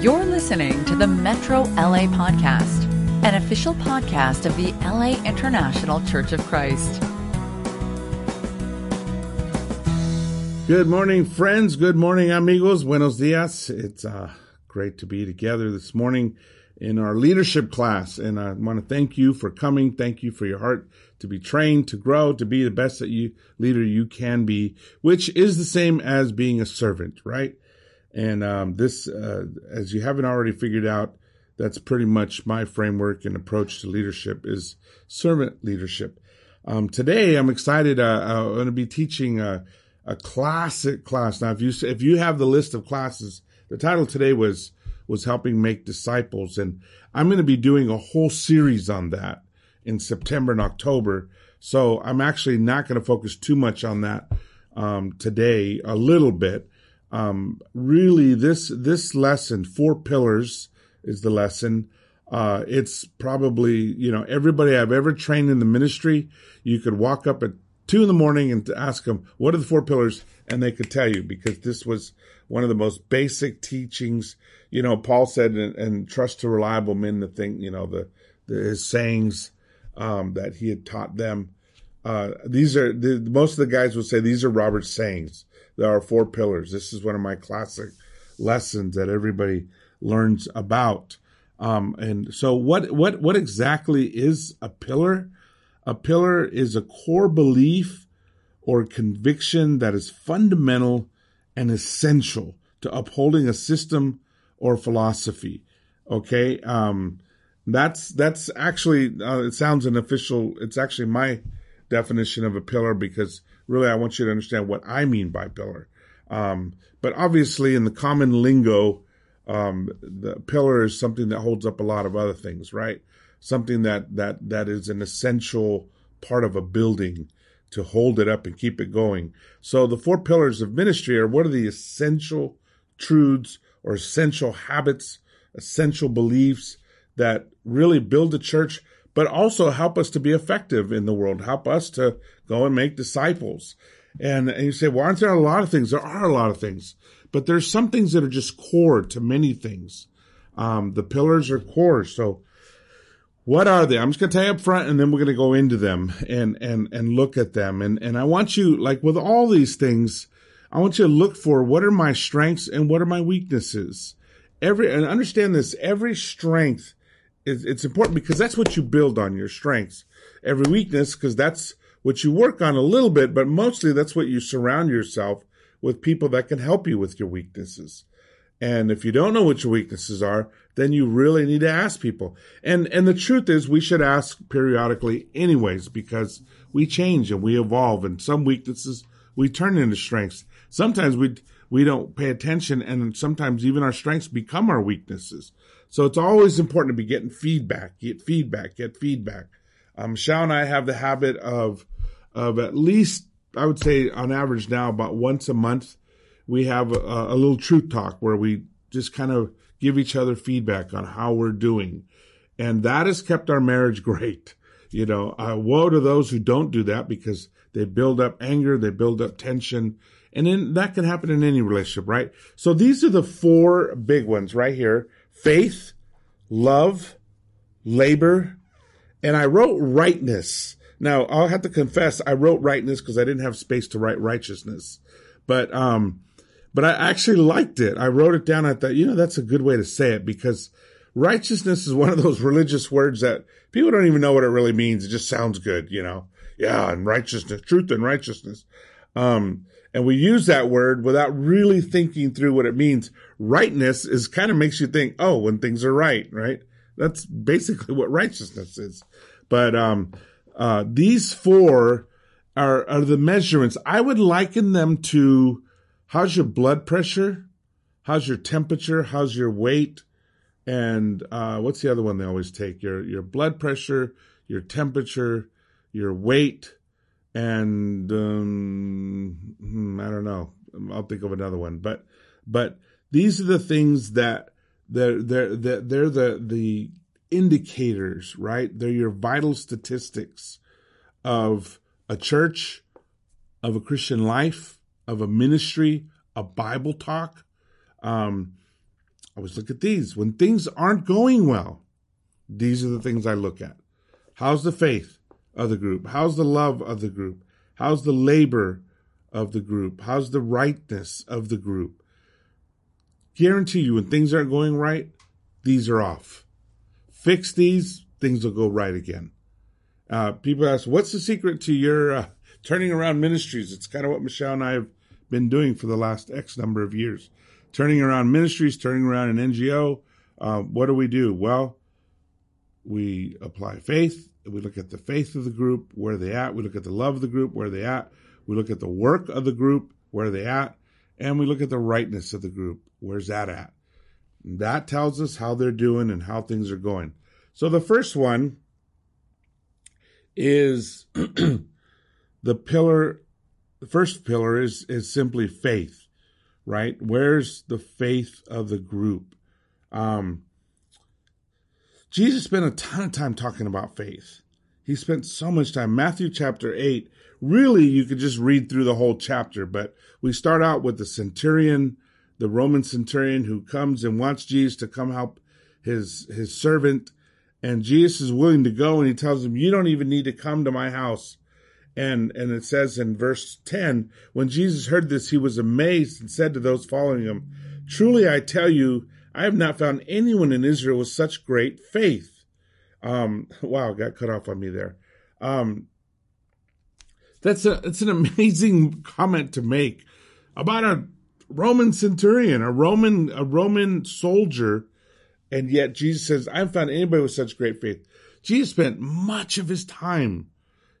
You're listening to the Metro LA Podcast, an official podcast of the LA International Church of Christ. Good morning, friends. Good morning, amigos. Buenos dias. It's uh, great to be together this morning in our leadership class. And I want to thank you for coming. Thank you for your heart to be trained, to grow, to be the best that you leader you can be, which is the same as being a servant, right? And um, this, uh, as you haven't already figured out, that's pretty much my framework and approach to leadership is servant leadership. Um, today, I'm excited. Uh, I'm going to be teaching uh, a classic class. Now, if you if you have the list of classes, the title today was was helping make disciples, and I'm going to be doing a whole series on that in September and October. So I'm actually not going to focus too much on that um, today. A little bit. Um, really, this this lesson, four pillars, is the lesson. Uh, it's probably you know everybody I've ever trained in the ministry. You could walk up at two in the morning and ask them, what are the four pillars? And they could tell you because this was one of the most basic teachings. You know, Paul said, and, and trust to reliable men the thing, you know, the, the his sayings, um, that he had taught them. Uh, these are, the, most of the guys will say these are Robert's sayings. There are four pillars. This is one of my classic lessons that everybody learns about. Um, and so what, what, what exactly is a pillar? A pillar is a core belief or conviction that is fundamental and essential to upholding a system or philosophy. Okay. Um, that's, that's actually, uh, it sounds an official, it's actually my definition of a pillar because really I want you to understand what I mean by pillar. Um, but obviously in the common lingo, um, the pillar is something that holds up a lot of other things, right? something that that that is an essential part of a building to hold it up and keep it going. So the four pillars of ministry are what are the essential truths or essential habits, essential beliefs that really build the church, but also help us to be effective in the world, help us to go and make disciples. And, and you say, well, aren't there a lot of things? There are a lot of things, but there's some things that are just core to many things. Um, the pillars are core. So what are they? I'm just going to tell you up front and then we're going to go into them and, and, and look at them. And, and I want you, like with all these things, I want you to look for what are my strengths and what are my weaknesses. Every, and understand this, every strength is, it's important because that's what you build on your strengths. Every weakness, because that's what you work on a little bit, but mostly that's what you surround yourself with people that can help you with your weaknesses. And if you don't know what your weaknesses are, then you really need to ask people. And, and the truth is we should ask periodically anyways, because we change and we evolve and some weaknesses we turn into strengths. Sometimes we, we don't pay attention and sometimes even our strengths become our weaknesses. So it's always important to be getting feedback, get feedback, get feedback. Um, Michelle and I have the habit of, of at least, I would say on average now about once a month, we have a, a little truth talk where we just kind of give each other feedback on how we're doing. And that has kept our marriage great. You know, uh, woe to those who don't do that because they build up anger, they build up tension, and then that can happen in any relationship, right? So these are the four big ones right here. Faith, love, labor, and I wrote rightness. Now I'll have to confess I wrote rightness because I didn't have space to write righteousness. But um but I actually liked it. I wrote it down. I thought, you know, that's a good way to say it because righteousness is one of those religious words that people don't even know what it really means. It just sounds good, you know? Yeah. And righteousness, truth and righteousness. Um, and we use that word without really thinking through what it means. Rightness is kind of makes you think, oh, when things are right, right? That's basically what righteousness is. But, um, uh, these four are, are the measurements. I would liken them to, how's your blood pressure? How's your temperature? How's your weight? And uh, what's the other one they always take? Your your blood pressure, your temperature, your weight, and um, hmm, I don't know. I'll think of another one. But but these are the things that they're they're they're, the the indicators, right? They're your vital statistics of a church, of a Christian life, of a ministry, a Bible talk. Um, always look at these. When things aren't going well, these are the things I look at. How's the faith of the group? How's the love of the group? How's the labor of the group? How's the rightness of the group? Guarantee you, when things aren't going right, these are off. Fix these, things will go right again. Uh, people ask, what's the secret to your uh, turning around ministries? It's kind of what Michelle and I have been doing for the last X number of years. Turning around ministries, turning around an NGO. Uh, what do we do? Well, we apply faith. We look at the faith of the group, where they at. We look at the love of the group, where they at. We look at the work of the group, where they at. And we look at the rightness of the group. Where's that at? That tells us how they're doing and how things are going. So the first one is the pillar. The first pillar is is simply faith, right? Where's the faith of the group? Um, Jesus spent a ton of time talking about faith. He spent so much time. Matthew chapter 8, really, you could just read through the whole chapter, but we start out with the centurion, the Roman centurion who comes and wants Jesus to come help his, his servant. And Jesus is willing to go and he tells him, you don't even need to come to my house. And, and it says in verse 10, when Jesus heard this, he was amazed and said to those following him, truly I tell you, I have not found anyone in Israel with such great faith. Um, wow, got cut off on me there. Um, that's a, it's an amazing comment to make about a Roman centurion, a Roman, a Roman soldier. And yet Jesus says, I haven't found anybody with such great faith. Jesus spent much of his time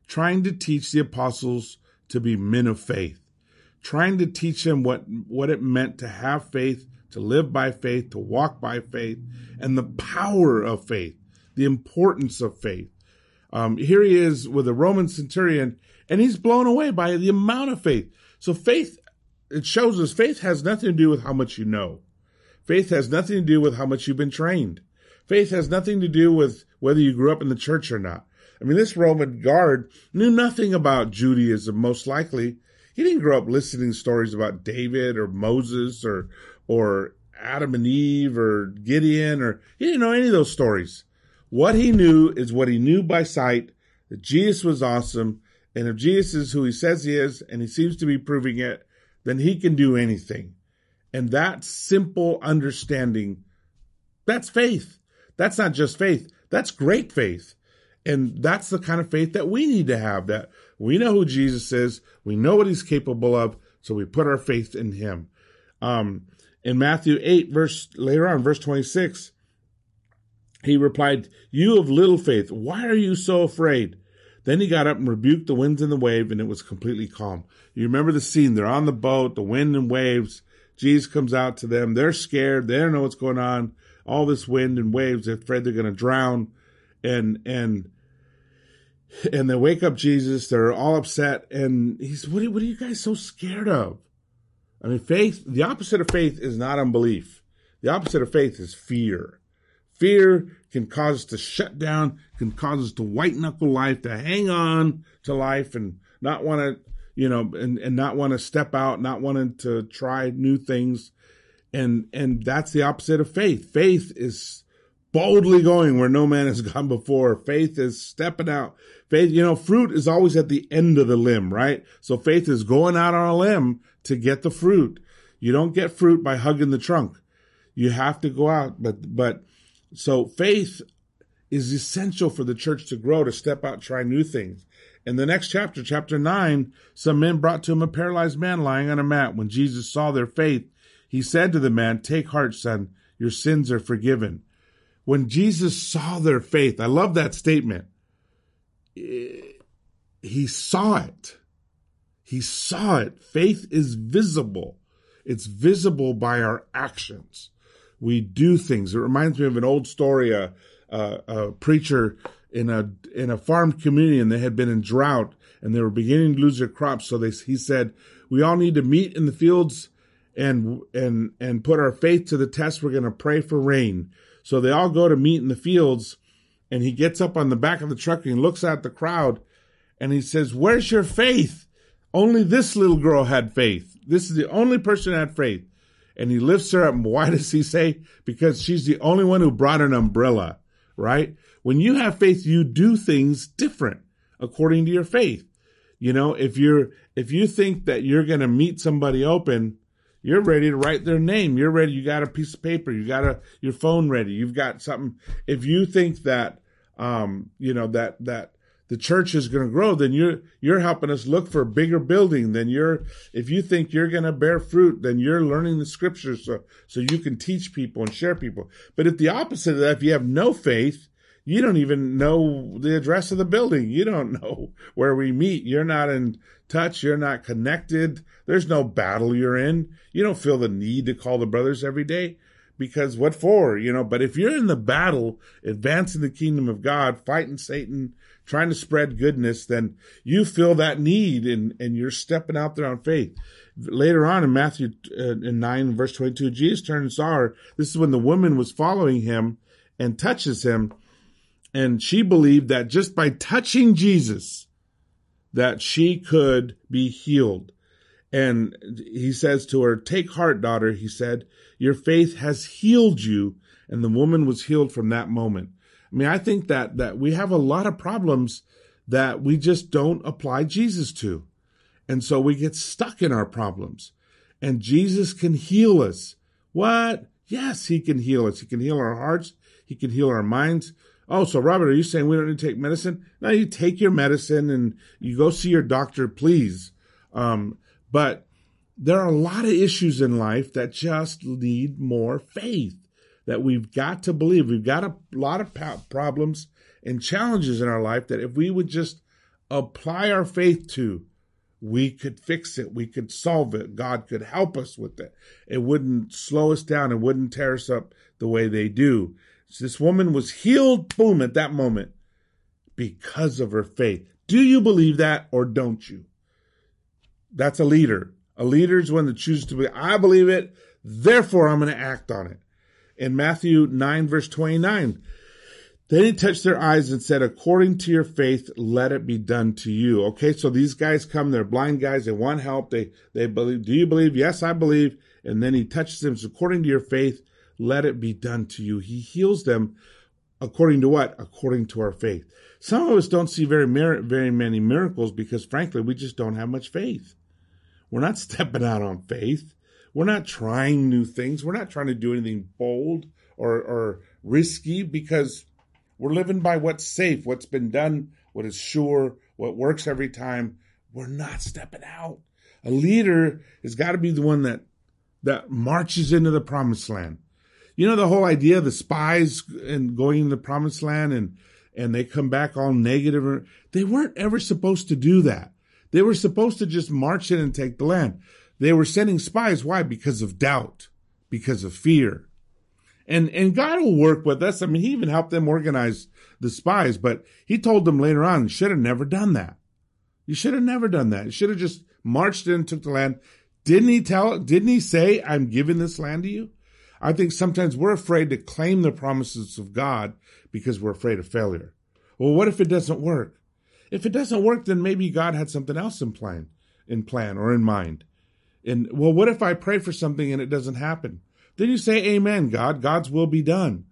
trying to teach the apostles to be men of faith, trying to teach them what, what it meant to have faith to live by faith, to walk by faith, and the power of faith, the importance of faith. Um, here he is with a Roman centurion, and he's blown away by the amount of faith. So faith, it shows us faith has nothing to do with how much you know. Faith has nothing to do with how much you've been trained. Faith has nothing to do with whether you grew up in the church or not. I mean, this Roman guard knew nothing about Judaism, most likely. He didn't grow up listening stories about David or Moses or, or Adam and Eve or Gideon or he didn't know any of those stories. What he knew is what he knew by sight that Jesus was awesome. And if Jesus is who he says he is, and he seems to be proving it, then he can do anything. And that simple understanding, that's faith. That's not just faith. That's great faith. And that's the kind of faith that we need to have that we know who Jesus is. We know what he's capable of. So we put our faith in him. Um, in Matthew 8, verse later on, verse 26, he replied, You of little faith, why are you so afraid? Then he got up and rebuked the winds and the wave, and it was completely calm. You remember the scene. They're on the boat, the wind and waves. Jesus comes out to them. They're scared. They don't know what's going on. All this wind and waves. They're afraid they're going to drown. And, and, and they wake up Jesus. They're all upset. And he's, what are, what are you guys so scared of? I mean, faith, the opposite of faith is not unbelief. The opposite of faith is fear. Fear can cause us to shut down, can cause us to white knuckle life, to hang on to life and not want to, you know, and, and not want to step out, not wanting to try new things. And, and that's the opposite of faith. Faith is boldly going where no man has gone before. Faith is stepping out. Faith, you know, fruit is always at the end of the limb, right? So faith is going out on a limb to get the fruit. You don't get fruit by hugging the trunk. You have to go out. But, but, so faith is essential for the church to grow, to step out, try new things. In the next chapter, chapter nine, some men brought to him a paralyzed man lying on a mat. When Jesus saw their faith, he said to the man, take heart, son, your sins are forgiven. When Jesus saw their faith, I love that statement. He saw it. He saw it. Faith is visible. It's visible by our actions. We do things. It reminds me of an old story. A, a, a preacher in a in a farm community, and they had been in drought, and they were beginning to lose their crops. So they, he said, "We all need to meet in the fields and and and put our faith to the test. We're going to pray for rain." So they all go to meet in the fields, and he gets up on the back of the truck and looks at the crowd, and he says, "Where's your faith?" Only this little girl had faith. This is the only person that had faith. and he lifts her up. Why does he say? Because she's the only one who brought an umbrella, right? When you have faith, you do things different according to your faith. You know, if you're, if you think that you're going to meet somebody open, you're ready to write their name. You're ready. You got a piece of paper. You got a, your phone ready. You've got something. If you think that, um, you know, that, that the church is going to grow, then you're, you're helping us look for a bigger building. Then you're, if you think you're going to bear fruit, then you're learning the scriptures so, so you can teach people and share people. But if the opposite of that, if you have no faith, you don't even know the address of the building. You don't know where we meet. You're not in touch. You're not connected. There's no battle you're in. You don't feel the need to call the brothers every day because what for? You know, but if you're in the battle, advancing the kingdom of God, fighting Satan, trying to spread goodness, then you feel that need and, and you're stepping out there on faith. Later on in Matthew uh, in 9 verse 22, Jesus turned and saw her. This is when the woman was following him and touches him and she believed that just by touching Jesus, that she could be healed. And he says to her, take heart, daughter. He said, your faith has healed you. And the woman was healed from that moment. I mean, I think that, that we have a lot of problems that we just don't apply Jesus to. And so we get stuck in our problems and Jesus can heal us. What? Yes, he can heal us. He can heal our hearts. He can heal our minds. Oh, so Robert, are you saying we don't need to take medicine? No, you take your medicine and you go see your doctor, please. Um, but there are a lot of issues in life that just need more faith that we've got to believe. We've got a lot of problems and challenges in our life that if we would just apply our faith to, we could fix it. We could solve it. God could help us with it. It wouldn't slow us down. It wouldn't tear us up the way they do. So this woman was healed, boom, at that moment because of her faith. Do you believe that or don't you? That's a leader. A leader is one that chooses to believe, I believe it, therefore I'm going to act on it. In Matthew 9 verse 29, then he touched their eyes and said, according to your faith, let it be done to you. Okay. So these guys come, they're blind guys. They want help. They, they believe, do you believe? Yes, I believe. And then he touches them. According to your faith, let it be done to you. He heals them according to what? According to our faith. Some of us don't see very, very many miracles because frankly, we just don't have much faith. We're not stepping out on faith. We're not trying new things. We're not trying to do anything bold or, or risky because we're living by what's safe, what's been done, what is sure, what works every time. We're not stepping out. A leader has got to be the one that, that marches into the promised land you know, the whole idea of the spies and going in the promised land and, and they come back all negative. They weren't ever supposed to do that. They were supposed to just march in and take the land. They were sending spies. Why? Because of doubt, because of fear. And, and God will work with us. I mean, he even helped them organize the spies, but he told them later on, you should have never done that. You should have never done that. You should have just marched in and took the land. Didn't he tell, didn't he say, I'm giving this land to you? I think sometimes we're afraid to claim the promises of God because we're afraid of failure. Well, what if it doesn't work? If it doesn't work, then maybe God had something else in plan, in plan or in mind. And well, what if I pray for something and it doesn't happen? Then you say, Amen, God, God's will be done.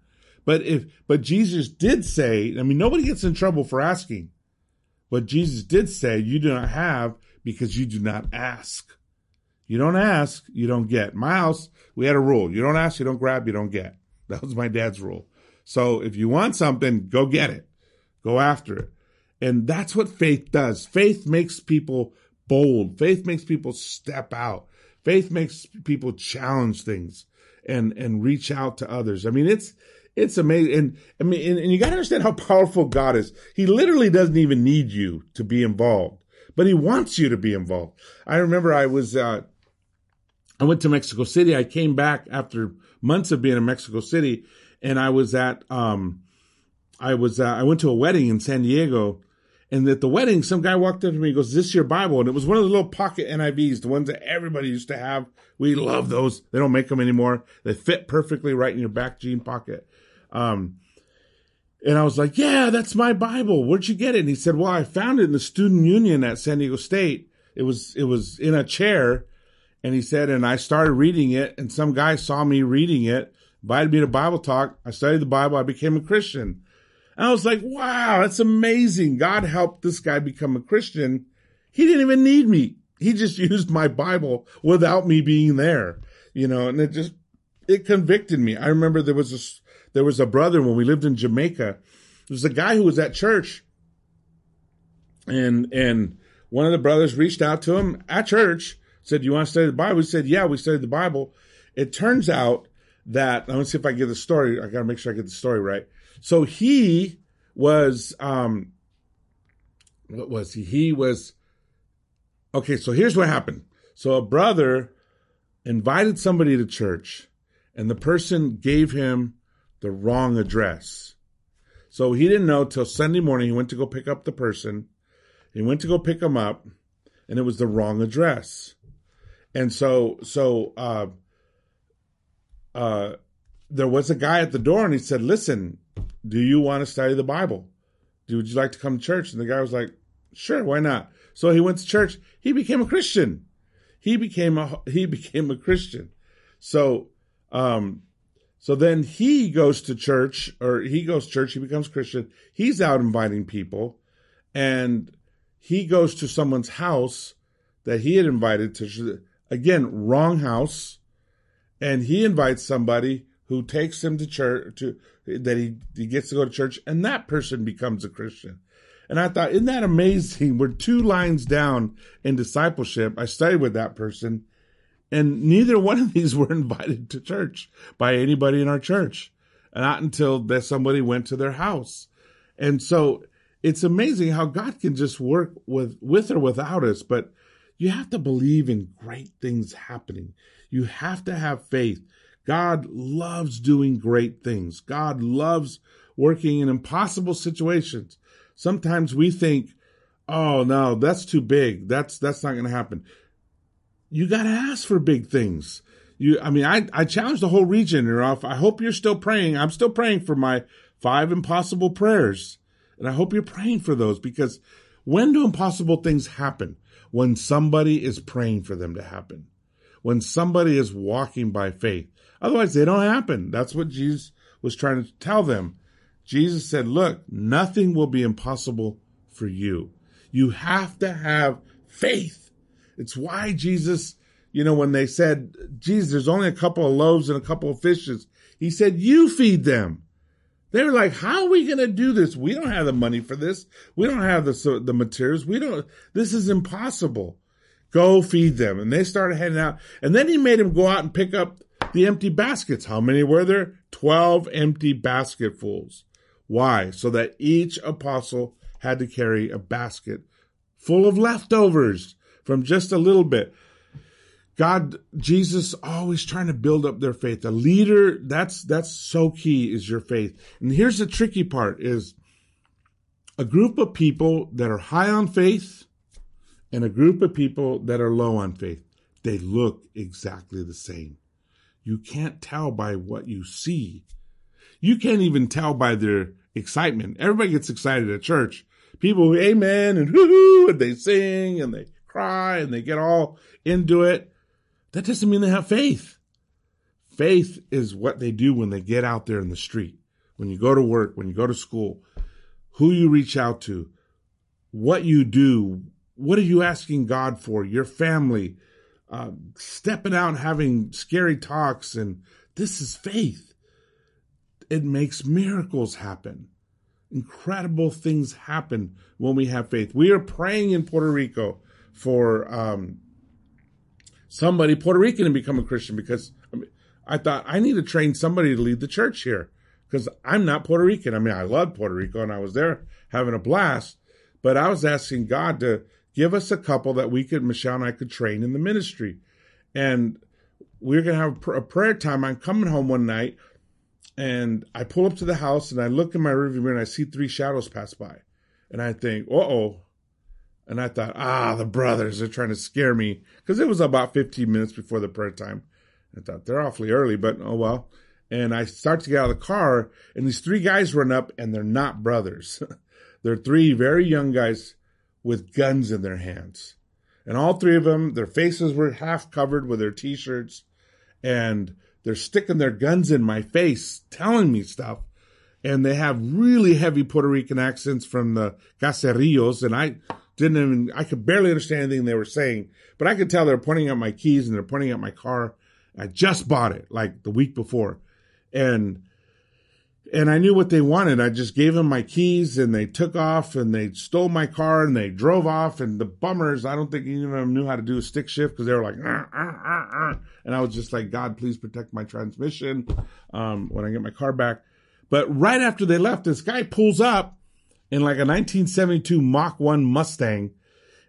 But if, but Jesus did say, I mean, nobody gets in trouble for asking. But Jesus did say, you do not have because you do not ask. You don't ask, you don't get. My house, we had a rule. You don't ask, you don't grab, you don't get. That was my dad's rule. So if you want something, go get it. Go after it. And that's what faith does. Faith makes people bold. Faith makes people step out. Faith makes people challenge things and, and reach out to others. I mean, it's, it's amazing. And I mean, and, and you got to understand how powerful God is. He literally doesn't even need you to be involved, but he wants you to be involved. I remember I was, uh, I went to Mexico City. I came back after months of being in Mexico City and I was at, um, I was, uh, I went to a wedding in San Diego and at the wedding, some guy walked up to me and goes, is this your Bible? And it was one of the little pocket NIVs, the ones that everybody used to have. We love those. They don't make them anymore. They fit perfectly right in your back jean pocket. Um, and I was like, yeah, that's my Bible. Where'd you get it? And he said, well, I found it in the student union at San Diego State. It was, it was in a chair And he said, and I started reading it, and some guy saw me reading it, invited me to Bible talk. I studied the Bible. I became a Christian. I was like, wow, that's amazing. God helped this guy become a Christian. He didn't even need me. He just used my Bible without me being there, you know, and it just, it convicted me. I remember there was a, there was a brother when we lived in Jamaica. There was a guy who was at church and, and one of the brothers reached out to him at church, said, you want to study the Bible? He said, yeah, we studied the Bible. It turns out that, I let me see if I get the story. I got to make sure I get the story right. So he was, um, what was he? He was, okay, so here's what happened. So a brother invited somebody to church and the person gave him the wrong address. So he didn't know till Sunday morning. He went to go pick up the person. He went to go pick him up and it was the wrong address. And so, so, uh, uh, there was a guy at the door and he said, listen, do you want to study the Bible? Would you like to come to church? And the guy was like, sure, why not? So he went to church. He became a Christian. He became a, he became a Christian. So, um, so then he goes to church or he goes to church. He becomes Christian. He's out inviting people and he goes to someone's house that he had invited to, again, wrong house. And he invites somebody who takes him to church to that he, he gets to go to church and that person becomes a Christian. And I thought, isn't that amazing? We're two lines down in discipleship. I studied with that person and neither one of these were invited to church by anybody in our church. Not until that somebody went to their house. And so it's amazing how God can just work with, with or without us, but you have to believe in great things happening. You have to have faith. God loves doing great things. God loves working in impossible situations. Sometimes we think, oh no, that's too big. That's, that's not going to happen. You got to ask for big things. You, I mean, I, I challenge the whole region, Ralph. I hope you're still praying. I'm still praying for my five impossible prayers. And I hope you're praying for those because when do impossible things happen? When somebody is praying for them to happen. When somebody is walking by faith. Otherwise, they don't happen. That's what Jesus was trying to tell them. Jesus said, look, nothing will be impossible for you. You have to have faith. It's why Jesus, you know, when they said, Jesus, there's only a couple of loaves and a couple of fishes, he said, you feed them. They were like, how are we going to do this? We don't have the money for this. We don't have the, the materials. We don't, this is impossible. Go feed them. And they started heading out. And then he made them go out and pick up the empty baskets. How many were there? Twelve empty basketfuls. Why? So that each apostle had to carry a basket full of leftovers from just a little bit. God, Jesus always trying to build up their faith. A leader, that's, that's so key is your faith. And here's the tricky part is a group of people that are high on faith and a group of people that are low on faith. They look exactly the same. You can't tell by what you see. You can't even tell by their excitement. Everybody gets excited at church. People, amen, and hoo and they sing and they cry and they get all into it. That doesn't mean they have faith. Faith is what they do when they get out there in the street, when you go to work, when you go to school, who you reach out to, what you do, what are you asking God for, your family, uh, stepping out and having scary talks. And this is faith. It makes miracles happen. Incredible things happen when we have faith. We are praying in Puerto Rico for um, somebody Puerto Rican to become a Christian because I, mean, I thought I need to train somebody to lead the church here because I'm not Puerto Rican. I mean, I love Puerto Rico and I was there having a blast, but I was asking God to give us a couple that we could, Michelle and I could train in the ministry. And we are going to have a prayer time. I'm coming home one night and I pull up to the house and I look in my rearview mirror and I see three shadows pass by. And I think, uh oh. And I thought, ah, the brothers are trying to scare me because it was about 15 minutes before the prayer time. I thought they're awfully early, but oh well. And I start to get out of the car and these three guys run up and they're not brothers. they're three very young guys with guns in their hands. And all three of them, their faces were half covered with their t-shirts and they're sticking their guns in my face, telling me stuff. And they have really heavy Puerto Rican accents from the caserillos. And I didn't even, I could barely understand anything they were saying, but I could tell they're pointing at my keys and they're pointing at my car. I just bought it like the week before. And and I knew what they wanted. I just gave them my keys and they took off and they stole my car and they drove off. And the bummers, I don't think any of them knew how to do a stick shift because they were like, ah, ah, ah, and I was just like, God, please protect my transmission um, when I get my car back. But right after they left, this guy pulls up in like a 1972 Mach 1 Mustang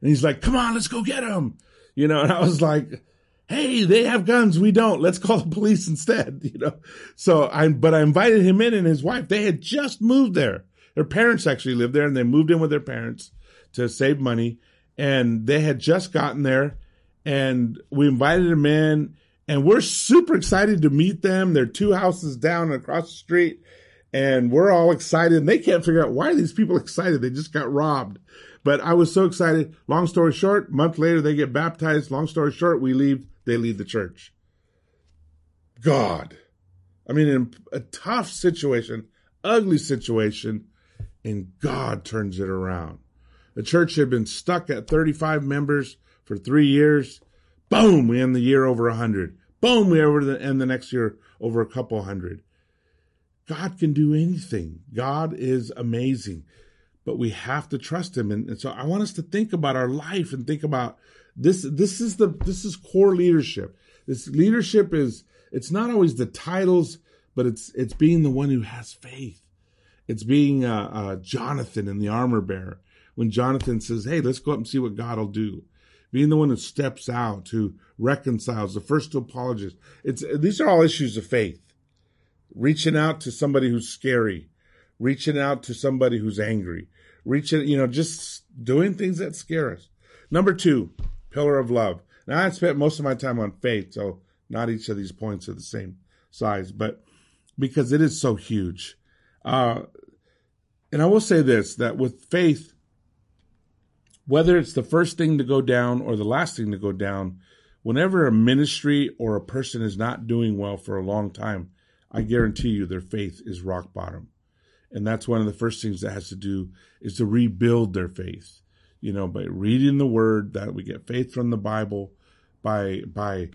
and he's like, come on, let's go get him. You know, and I was like, hey, they have guns, we don't. Let's call the police instead, you know. So I, but I invited him in and his wife. They had just moved there. Their parents actually lived there, and they moved in with their parents to save money. And they had just gotten there, and we invited them in, and we're super excited to meet them. They're two houses down across the street, and we're all excited. And they can't figure out why are these people excited. They just got robbed. But I was so excited. Long story short, month later they get baptized. Long story short, we leave they leave the church. God. I mean, in a tough situation, ugly situation, and God turns it around. The church had been stuck at 35 members for three years. Boom, we end the year over 100. Boom, we over the, end the next year over a couple hundred. God can do anything. God is amazing, but we have to trust Him. And, and so I want us to think about our life and think about this this is the this is core leadership. This leadership is it's not always the titles, but it's it's being the one who has faith. It's being uh, uh, Jonathan in the armor bearer when Jonathan says, "Hey, let's go up and see what God will do." Being the one who steps out, who reconciles, the first to apologize. It's these are all issues of faith. Reaching out to somebody who's scary, reaching out to somebody who's angry, reaching, you know, just doing things that scare us. Number two, pillar of love. Now, I spent most of my time on faith, so not each of these points are the same size, but because it is so huge. Uh, and I will say this that with faith, whether it's the first thing to go down or the last thing to go down, whenever a ministry or a person is not doing well for a long time, I guarantee you their faith is rock bottom. And that's one of the first things that has to do is to rebuild their faith you know, by reading the word that we get faith from the Bible, by by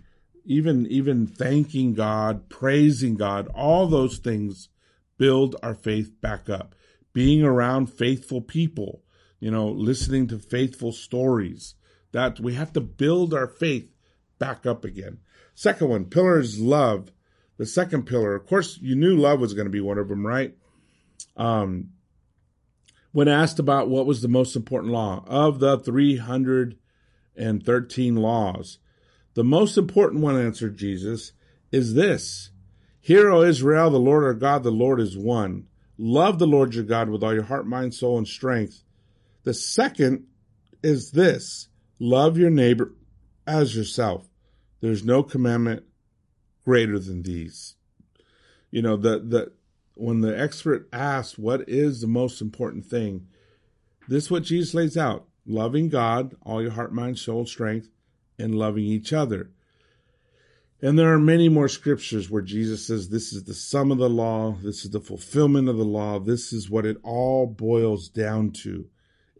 even even thanking God, praising God, all those things build our faith back up. Being around faithful people, you know, listening to faithful stories. That we have to build our faith back up again. Second one, pillar is love. The second pillar, of course, you knew love was going to be one of them, right? Um, when asked about what was the most important law of the 313 laws, the most important one, answered Jesus, is this Hear, O Israel, the Lord our God, the Lord is one. Love the Lord your God with all your heart, mind, soul, and strength. The second is this love your neighbor as yourself. There's no commandment greater than these. You know, the, the, when the expert asked what is the most important thing, this is what Jesus lays out loving God, all your heart, mind, soul, strength, and loving each other. And there are many more scriptures where Jesus says this is the sum of the law, this is the fulfillment of the law, this is what it all boils down to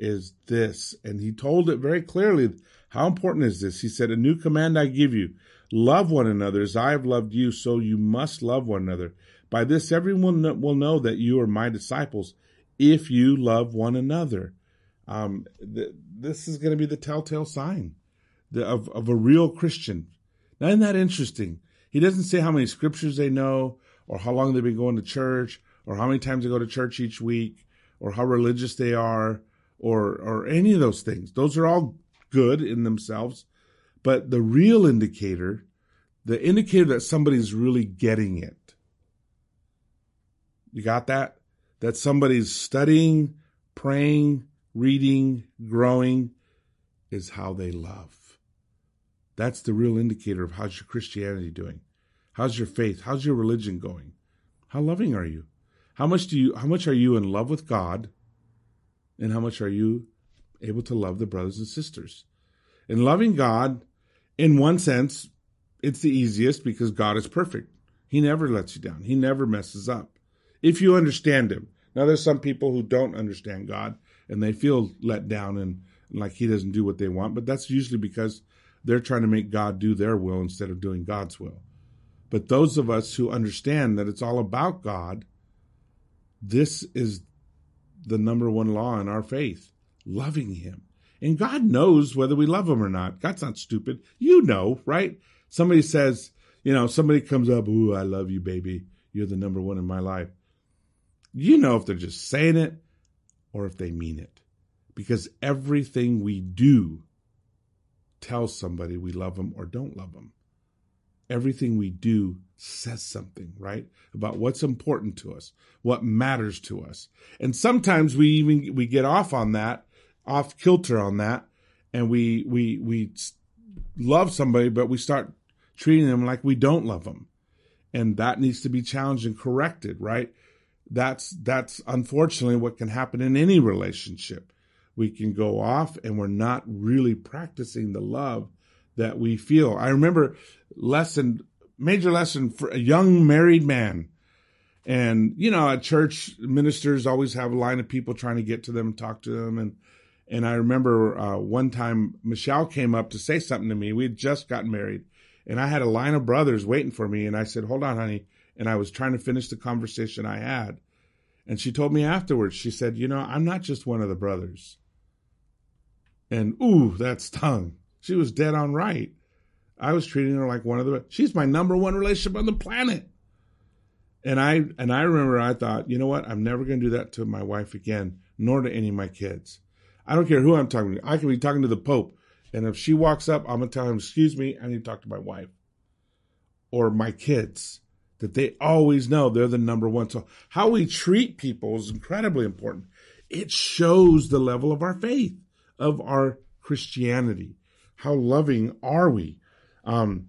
is this. And he told it very clearly. How important is this? He said, A new command I give you love one another as I have loved you, so you must love one another. By this, everyone will know that you are my disciples if you love one another. Um, th- this is going to be the telltale sign of, of a real Christian. Now, isn't that interesting? He doesn't say how many scriptures they know, or how long they've been going to church, or how many times they go to church each week, or how religious they are, or or any of those things. Those are all good in themselves, but the real indicator, the indicator that somebody's really getting it, you got that? That somebody's studying, praying, reading, growing is how they love. That's the real indicator of how's your Christianity doing? How's your faith? How's your religion going? How loving are you? How much do you how much are you in love with God? And how much are you able to love the brothers and sisters? And loving God, in one sense, it's the easiest because God is perfect. He never lets you down. He never messes up. If you understand him. Now there's some people who don't understand God and they feel let down and like he doesn't do what they want, but that's usually because they're trying to make God do their will instead of doing God's will. But those of us who understand that it's all about God, this is the number one law in our faith loving Him. And God knows whether we love Him or not. God's not stupid. You know, right? Somebody says, you know, somebody comes up, Ooh, I love you, baby. You're the number one in my life. You know if they're just saying it or if they mean it. Because everything we do tells somebody we love them or don't love them. Everything we do says something, right? About what's important to us, what matters to us. And sometimes we even we get off on that, off kilter on that, and we we we love somebody but we start treating them like we don't love them. And that needs to be challenged and corrected, right? That's that's unfortunately what can happen in any relationship we can go off and we're not really practicing the love that we feel. I remember lesson, major lesson for a young married man. And, you know, at church, ministers always have a line of people trying to get to them talk to them. And, and I remember uh, one time Michelle came up to say something to me. We had just gotten married and I had a line of brothers waiting for me. And I said, hold on, honey. And I was trying to finish the conversation I had. And she told me afterwards, she said, you know, I'm not just one of the brothers. And ooh, that stung. She was dead on right. I was treating her like one of the she's my number one relationship on the planet. And I and I remember I thought, you know what? I'm never gonna do that to my wife again, nor to any of my kids. I don't care who I'm talking to. I can be talking to the Pope. And if she walks up, I'm gonna tell him, excuse me, I need to talk to my wife. Or my kids. That they always know they're the number one. So how we treat people is incredibly important. It shows the level of our faith of our Christianity. How loving are we? Um,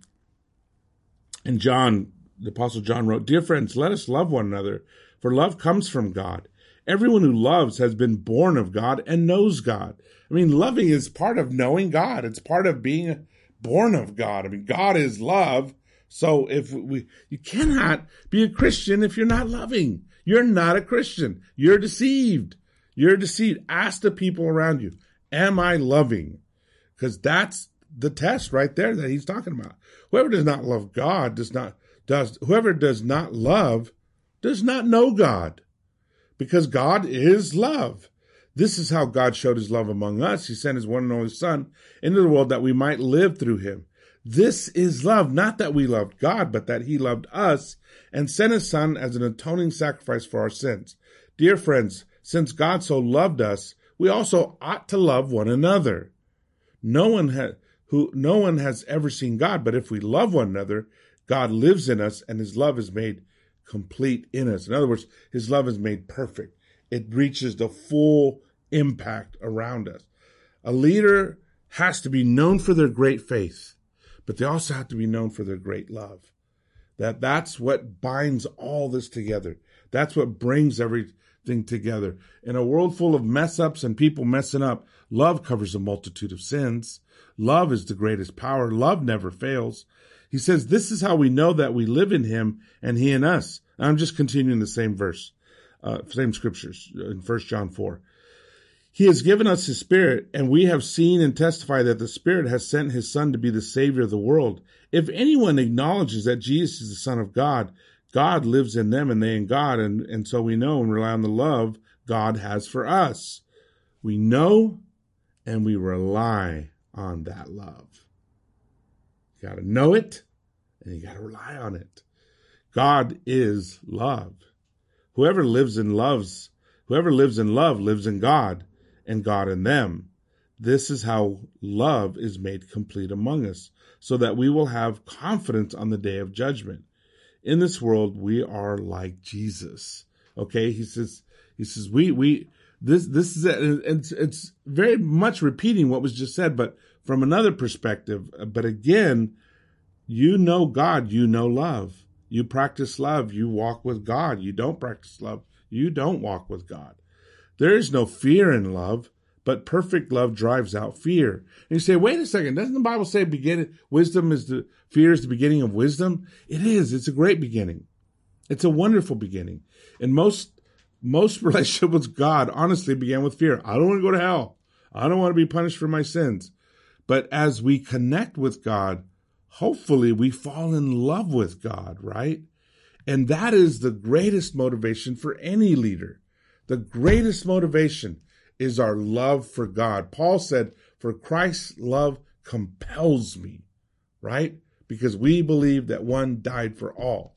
and John, the Apostle John wrote, Dear friends, let us love one another, for love comes from God. Everyone who loves has been born of God and knows God. I mean, loving is part of knowing God. It's part of being born of God. I mean, God is love. So if we, you cannot be a Christian if you're not loving. You're not a Christian. You're deceived. You're deceived. Ask the people around you. Am I loving? Because that's the test right there that he's talking about. Whoever does not love God does not does whoever does not love does not know God. Because God is love. This is how God showed his love among us. He sent his one and only son into the world that we might live through him. This is love, not that we loved God, but that he loved us and sent his son as an atoning sacrifice for our sins. Dear friends, since God so loved us, we also ought to love one another. No one has who no one has ever seen God, but if we love one another, God lives in us and his love is made complete in us. In other words, his love is made perfect. It reaches the full impact around us. A leader has to be known for their great faith, but they also have to be known for their great love. That that's what binds all this together. That's what brings everything together. In a world full of mess ups and people messing up, love covers a multitude of sins. Love is the greatest power. Love never fails. He says, this is how we know that we live in him and he in us. I'm just continuing the same verse, uh, same scriptures in First John 4. He has given us his spirit and we have seen and testified that the spirit has sent his son to be the savior of the world. If anyone acknowledges that Jesus is the son of God, God lives in them and they in God. And, and so we know and rely on the love God has for us. We know and we rely on that love. You got to know it and you got to rely on it. God is love. Whoever lives in loves, whoever lives in love lives in God and God in them. This is how love is made complete among us so that we will have confidence on the day of judgment in this world we are like Jesus. Okay, he says he says we we this this is it. it's it's very much repeating what was just said, but from another perspective. But again, you know God, you know love. You practice love, you walk with God. You don't practice love, you don't walk with God. There is no fear in love, but perfect love drives out fear. And you say, wait a second, doesn't the Bible say beginning wisdom is the fear is the beginning of wisdom? It is. It's a great beginning. It's a wonderful beginning. And most most relationship with God honestly began with fear. I don't want to go to hell. I don't want to be punished for my sins. But as we connect with God, hopefully we fall in love with God, right? And that is the greatest motivation for any leader. The greatest motivation is our love for God. Paul said, For Christ's love compels me, right? Because we believe that one died for all.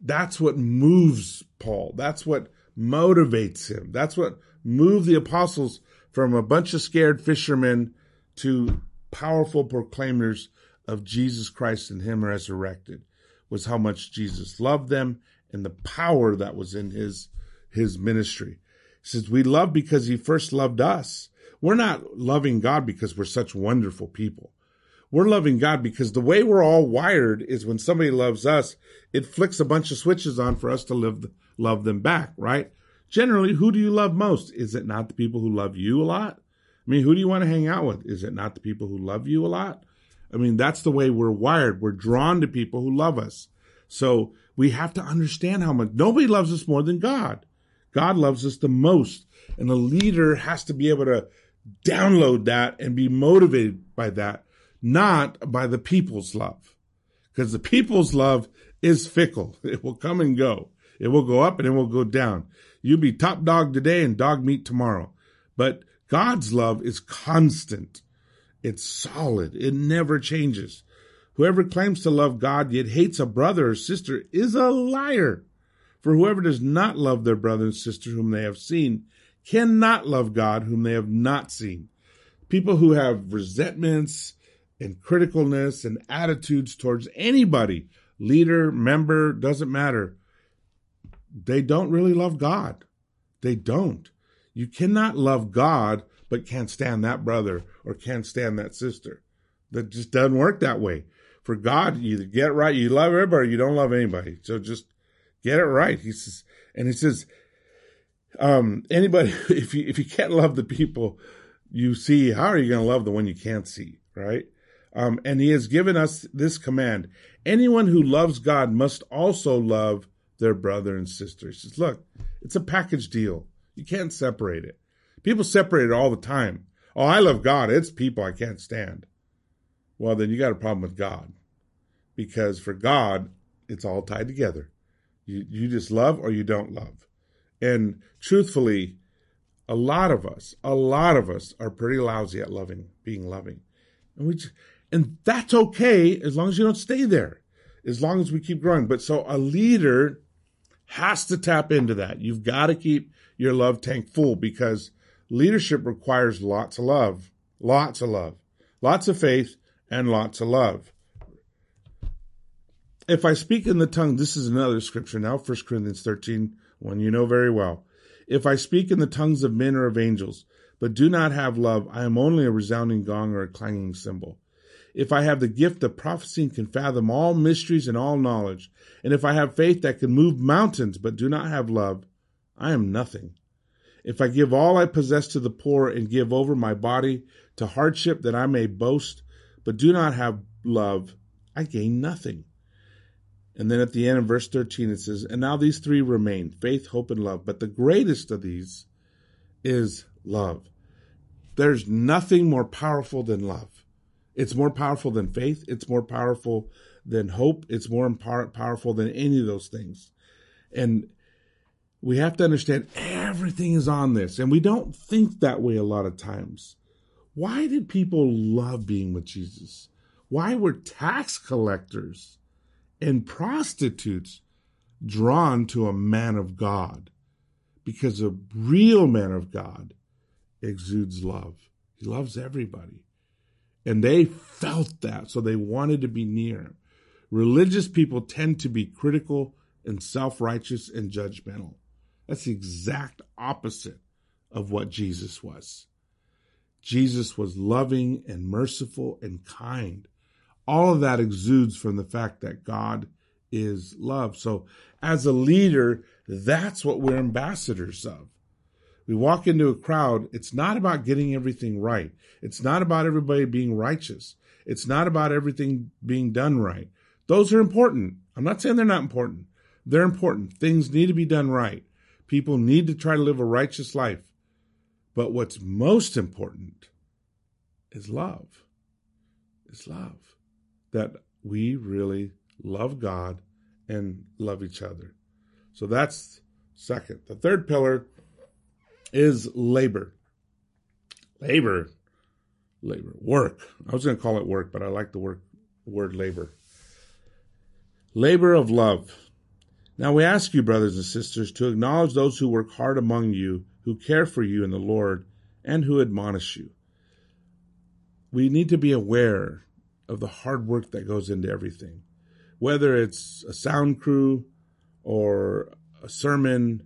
That's what moves Paul. That's what motivates him. That's what moved the apostles from a bunch of scared fishermen to powerful proclaimers of Jesus Christ and Him resurrected was how much Jesus loved them and the power that was in his his ministry. He says, We love because he first loved us. We're not loving God because we're such wonderful people. We're loving God because the way we're all wired is when somebody loves us, it flicks a bunch of switches on for us to live, love them back, right? Generally, who do you love most? Is it not the people who love you a lot? I mean, who do you want to hang out with? Is it not the people who love you a lot? I mean, that's the way we're wired. We're drawn to people who love us. So we have to understand how much nobody loves us more than God. God loves us the most. And the leader has to be able to download that and be motivated by that, not by the people's love. Because the people's love is fickle. It will come and go. It will go up and it will go down. You'll be top dog today and dog meat tomorrow. But God's love is constant. It's solid. It never changes. Whoever claims to love God yet hates a brother or sister is a liar. For whoever does not love their brother and sister whom they have seen cannot love God whom they have not seen. People who have resentments and criticalness and attitudes towards anybody, leader, member, doesn't matter. They don't really love God. They don't. You cannot love God but can't stand that brother or can't stand that sister. That just doesn't work that way. For God, you either get right, you love everybody, you don't love anybody. So just get it right. He says, and he says, um, anybody, if you, if you can't love the people you see, how are you going to love the one you can't see? Right? Um, and he has given us this command. Anyone who loves God must also love their brother and sister. He says, look, it's a package deal. You can't separate it. People separate it all the time. Oh, I love God. It's people I can't stand. Well, then you got a problem with God. Because for God, it's all tied together. You, you just love or you don't love. And truthfully, a lot of us, a lot of us are pretty lousy at loving, being loving. And we, just, and that's okay as long as you don't stay there, as long as we keep growing. But so a leader has to tap into that. You've got to keep your love tank full because leadership requires lots of love, lots of love, lots of faith, and lots of love. If I speak in the tongue, this is another scripture now, 1 Corinthians 13, one you know very well. If I speak in the tongues of men or of angels, but do not have love, I am only a resounding gong or a clanging cymbal. If I have the gift of prophecy and can fathom all mysteries and all knowledge, and if I have faith that can move mountains but do not have love, I am nothing. If I give all I possess to the poor and give over my body to hardship that I may boast, but do not have love, I gain nothing. And then at the end of verse 13, it says, And now these three remain faith, hope, and love. But the greatest of these is love. There's nothing more powerful than love. It's more powerful than faith. It's more powerful than hope. It's more powerful than any of those things. And we have to understand everything is on this. And we don't think that way a lot of times. Why did people love being with Jesus? Why were tax collectors and prostitutes drawn to a man of God? Because a real man of God exudes love. He loves everybody. And they felt that, so they wanted to be near him. Religious people tend to be critical and self righteous and judgmental. That's the exact opposite of what Jesus was. Jesus was loving and merciful and kind. All of that exudes from the fact that God is love. So, as a leader, that's what we're ambassadors of. We walk into a crowd. It's not about getting everything right. It's not about everybody being righteous. It's not about everything being done right. Those are important. I'm not saying they're not important. They're important. Things need to be done right. People need to try to live a righteous life. But what's most important is love. Is love. That we really love God and love each other. So that's second. The third pillar is labor. Labor. Labor. Work. I was going to call it work, but I like the word, word labor. Labor of love. Now we ask you, brothers and sisters, to acknowledge those who work hard among you, who care for you in the Lord, and who admonish you. We need to be aware of the hard work that goes into everything, whether it's a sound crew or a sermon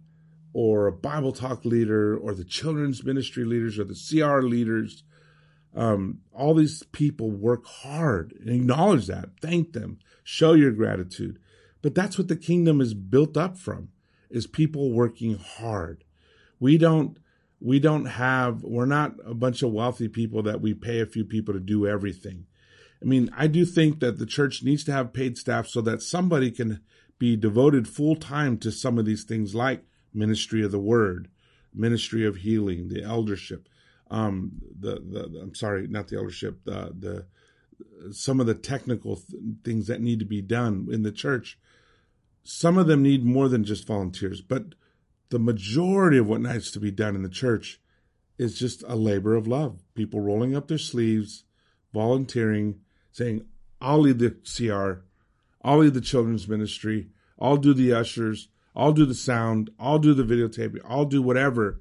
or a Bible talk leader or the children's ministry leaders or the CR leaders. Um, all these people work hard and acknowledge that. Thank them. Show your gratitude. But that's what the kingdom is built up from is people working hard. We don't we don't have we're not a bunch of wealthy people that we pay a few people to do everything. I mean, I do think that the church needs to have paid staff so that somebody can be devoted full time to some of these things like ministry of the word, ministry of healing, the eldership, um, the, the, I'm sorry, not the eldership, the, the, some of the technical th- things that need to be done in the church. Some of them need more than just volunteers, but the majority of what needs to be done in the church is just a labor of love. People rolling up their sleeves, volunteering, saying, I'll lead the CR, I'll lead the children's ministry, I'll do the ushers, I'll do the sound, I'll do the videotaping, I'll do whatever.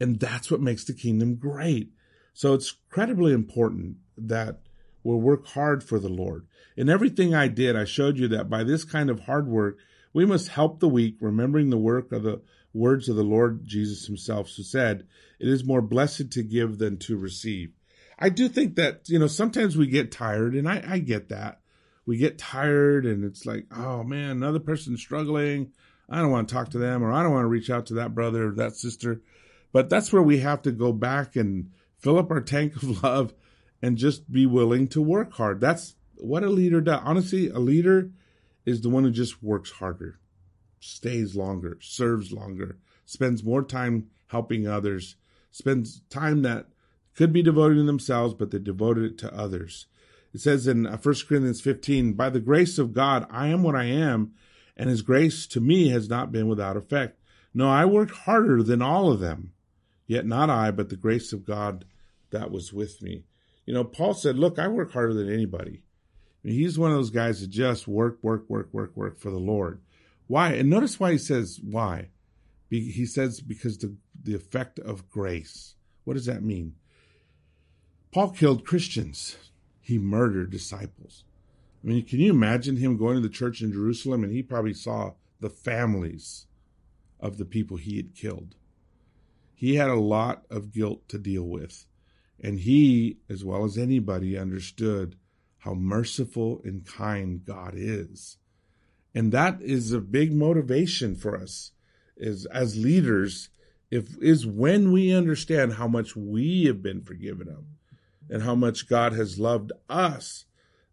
And that's what makes the kingdom great. So it's incredibly important that we'll work hard for the Lord. In everything I did, I showed you that by this kind of hard work, we must help the weak, remembering the work of the words of the Lord Jesus himself, who said, It is more blessed to give than to receive. I do think that, you know, sometimes we get tired, and I, I get that. We get tired, and it's like, oh man, another person's struggling. I don't want to talk to them or I don't want to reach out to that brother or that sister. But that's where we have to go back and fill up our tank of love and just be willing to work hard. That's what a leader does. Honestly, a leader is the one who just works harder, stays longer, serves longer, spends more time helping others, spends time that could be devoted to themselves, but they devoted it to others. It says in 1 uh, Corinthians 15, by the grace of God, I am what I am and his grace to me has not been without effect. No, I worked harder than all of them, yet not I, but the grace of God that was with me. You know, Paul said, Look, I work harder than anybody. He's one of those guys that just work, work, work, work, work for the Lord. Why? And notice why he says why. He says because the, the effect of grace. What does that mean? Paul killed Christians. He murdered disciples. I mean, can you imagine him going to the church in Jerusalem and he probably saw the families of the people he had killed? He had a lot of guilt to deal with. And he, as well as anybody, understood how merciful and kind God is. And that is a big motivation for us is as leaders, if is when we understand how much we have been forgiven of and how much God has loved us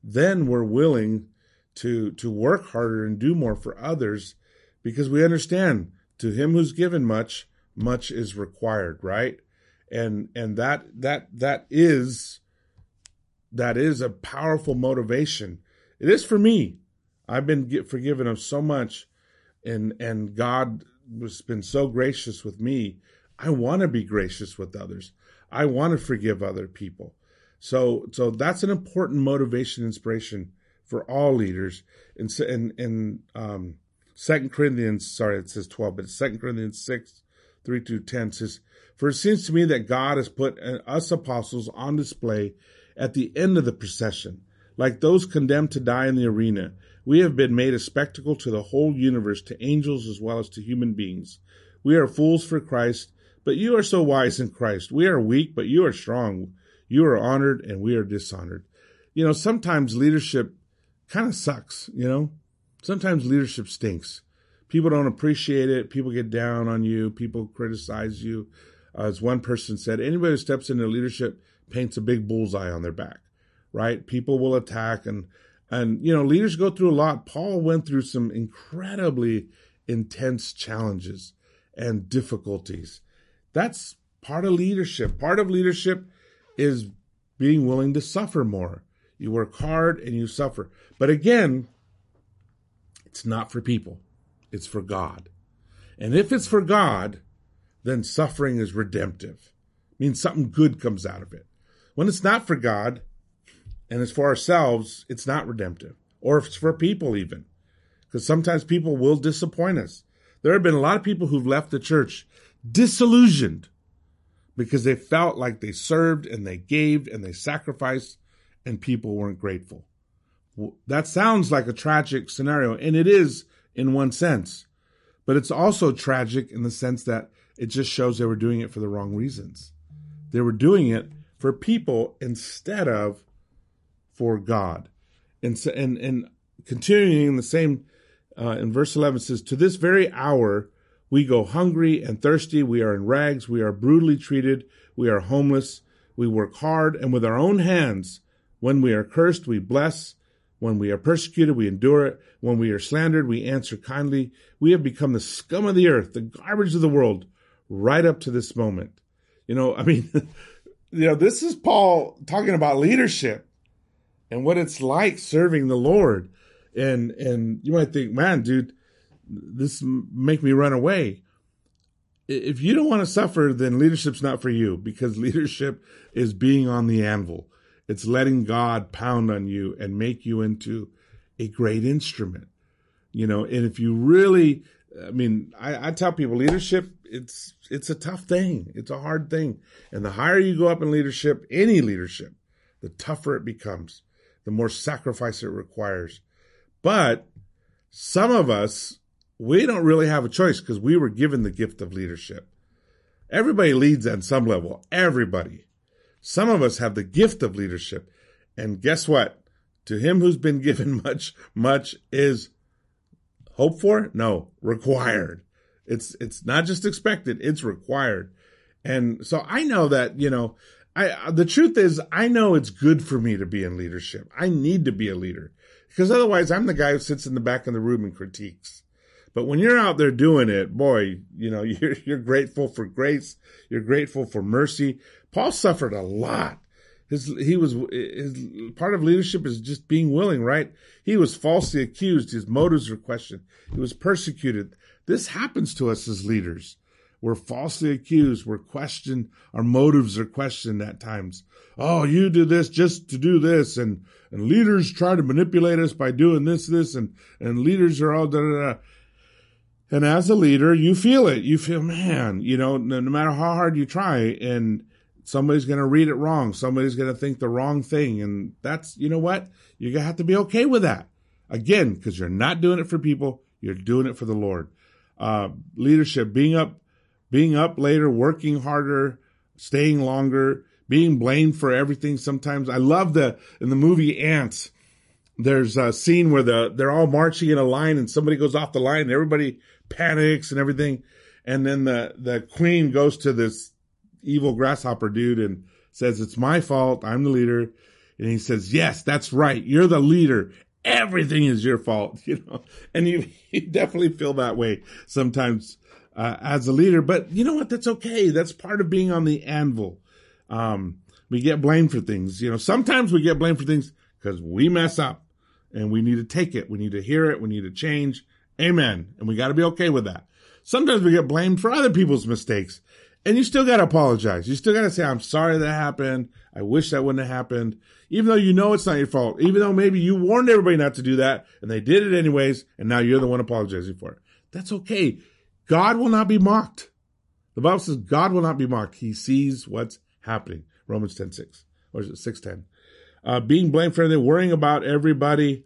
then we're willing to to work harder and do more for others because we understand to him who's given much much is required right? And and that that that is that is a powerful motivation. It is for me. I've been forgiven of so much and and god has been so gracious with me. I want to be gracious with others. I want to forgive other people so, so that's an important motivation, inspiration for all leaders. In in, in um, Second Corinthians, sorry, it says twelve, but Second Corinthians six, three to ten says, "For it seems to me that God has put us apostles on display at the end of the procession, like those condemned to die in the arena. We have been made a spectacle to the whole universe, to angels as well as to human beings. We are fools for Christ, but you are so wise in Christ. We are weak, but you are strong." You are honored and we are dishonored. You know, sometimes leadership kind of sucks, you know? Sometimes leadership stinks. people don't appreciate it. People get down on you. People criticize you. Uh, as one person said, anybody who steps into leadership paints a big bullseye on their back, right? People will attack and, and, you know, leaders go through a lot. Paul went through some incredibly intense challenges and difficulties. That's part of leadership. Part of leadership is being willing to suffer more. You work hard and you suffer. But again, it's not for people. It's for God. And if it's for God, then suffering is redemptive. It means something good comes out of it. When it's not for God and it's for ourselves, it's not redemptive. Or if it's for people even. Because sometimes people will disappoint us. There have been a lot of people who've left the church disillusioned because they felt like they served and they gave and they sacrificed and people weren't grateful. That sounds like a tragic scenario, and it is in one sense, but it's also tragic in the sense that it just shows they were doing it for the wrong reasons. They were doing it for people instead of for God. And so, and, and continuing in the same, uh, in verse 11 says, to this very hour, we go hungry and thirsty. We are in rags. We are brutally treated. We are homeless. We work hard and with our own hands. When we are cursed, we bless. When we are persecuted, we endure it. When we are slandered, we answer kindly. We have become the scum of the earth, the garbage of the world right up to this moment. You know, I mean, you know, this is Paul talking about leadership and what it's like serving the Lord. And, and you might think, man, dude, this make me run away. If you don't want to suffer, then leadership's not for you because leadership is being on the anvil. It's letting God pound on you and make you into a great instrument. You know, and if you really, I mean, I, I tell people leadership, it's, it's a tough thing. It's a hard thing. And the higher you go up in leadership, any leadership, the tougher it becomes, the more sacrifice it requires. But some of us we don't really have a choice because we were given the gift of leadership. Everybody leads at some level. Everybody. Some of us have the gift of leadership. And guess what? To him who's been given much, much is hoped for? No, required. It's, it's not just expected, it's required. And so I know that, you know, I, uh, the truth is I know it's good for me to be in leadership. I need to be a leader because otherwise I'm the guy who sits in the back of the room and critiques. But when you're out there doing it, boy, you know, you're, you're grateful for grace. You're grateful for mercy. Paul suffered a lot. His, he was, his part of leadership is just being willing, right? He was falsely accused. His motives were questioned. He was persecuted. This happens to us as leaders. We're falsely accused. We're questioned. Our motives are questioned at times. Oh, you do this just to do this. And, and leaders try to manipulate us by doing this, this, and, and leaders are all da da da. And as a leader, you feel it. You feel, man, you know, no, no matter how hard you try and somebody's going to read it wrong. Somebody's going to think the wrong thing. And that's, you know what? You're going to have to be okay with that. Again, because you're not doing it for people. You're doing it for the Lord. Uh, leadership, being up, being up later, working harder, staying longer, being blamed for everything. Sometimes I love the, in the movie Ants, there's a scene where the, they're all marching in a line and somebody goes off the line and everybody panics and everything. And then the, the queen goes to this evil grasshopper dude and says, it's my fault. I'm the leader. And he says, yes, that's right. You're the leader. Everything is your fault, you know, and you, you definitely feel that way sometimes, uh, as a leader, but you know what? That's okay. That's part of being on the anvil. Um, we get blamed for things, you know, sometimes we get blamed for things because we mess up and we need to take it. We need to hear it. We need to change. Amen. And we got to be okay with that. Sometimes we get blamed for other people's mistakes and you still got to apologize. You still got to say, I'm sorry that happened. I wish that wouldn't have happened. Even though you know it's not your fault, even though maybe you warned everybody not to do that and they did it anyways. And now you're the one apologizing for it. That's okay. God will not be mocked. The Bible says God will not be mocked. He sees what's happening. Romans 10, 6 or is it 6, 10? Uh, being blamed for anything, worrying about everybody.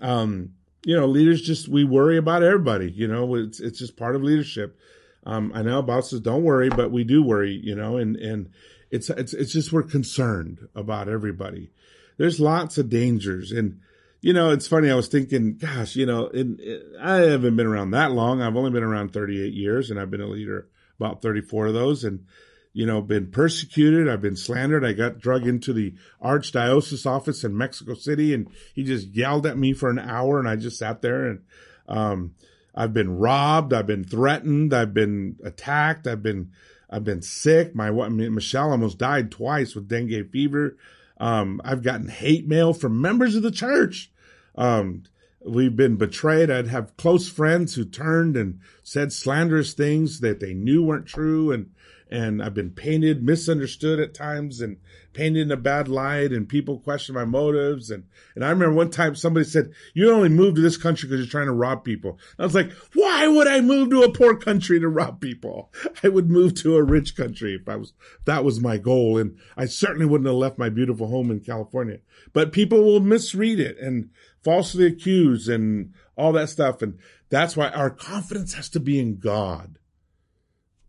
Um, you know, leaders just, we worry about everybody, you know, it's, it's just part of leadership. Um, I know says don't worry, but we do worry, you know, and, and it's, it's, it's just, we're concerned about everybody. There's lots of dangers and, you know, it's funny. I was thinking, gosh, you know, in, I haven't been around that long. I've only been around 38 years and I've been a leader about 34 of those and, you know, been persecuted. I've been slandered. I got drug into the archdiocese office in Mexico City and he just yelled at me for an hour and I just sat there and, um, I've been robbed. I've been threatened. I've been attacked. I've been, I've been sick. My, I mean, Michelle almost died twice with dengue fever. Um, I've gotten hate mail from members of the church um, we've been betrayed. I'd have close friends who turned and said slanderous things that they knew weren't true. And, and I've been painted, misunderstood at times and painted in a bad light and people question my motives. And, and I remember one time somebody said, you only moved to this country because you're trying to rob people. And I was like, why would I move to a poor country to rob people? I would move to a rich country if I was, if that was my goal. And I certainly wouldn't have left my beautiful home in California, but people will misread it and falsely accuse and all that stuff. And that's why our confidence has to be in God.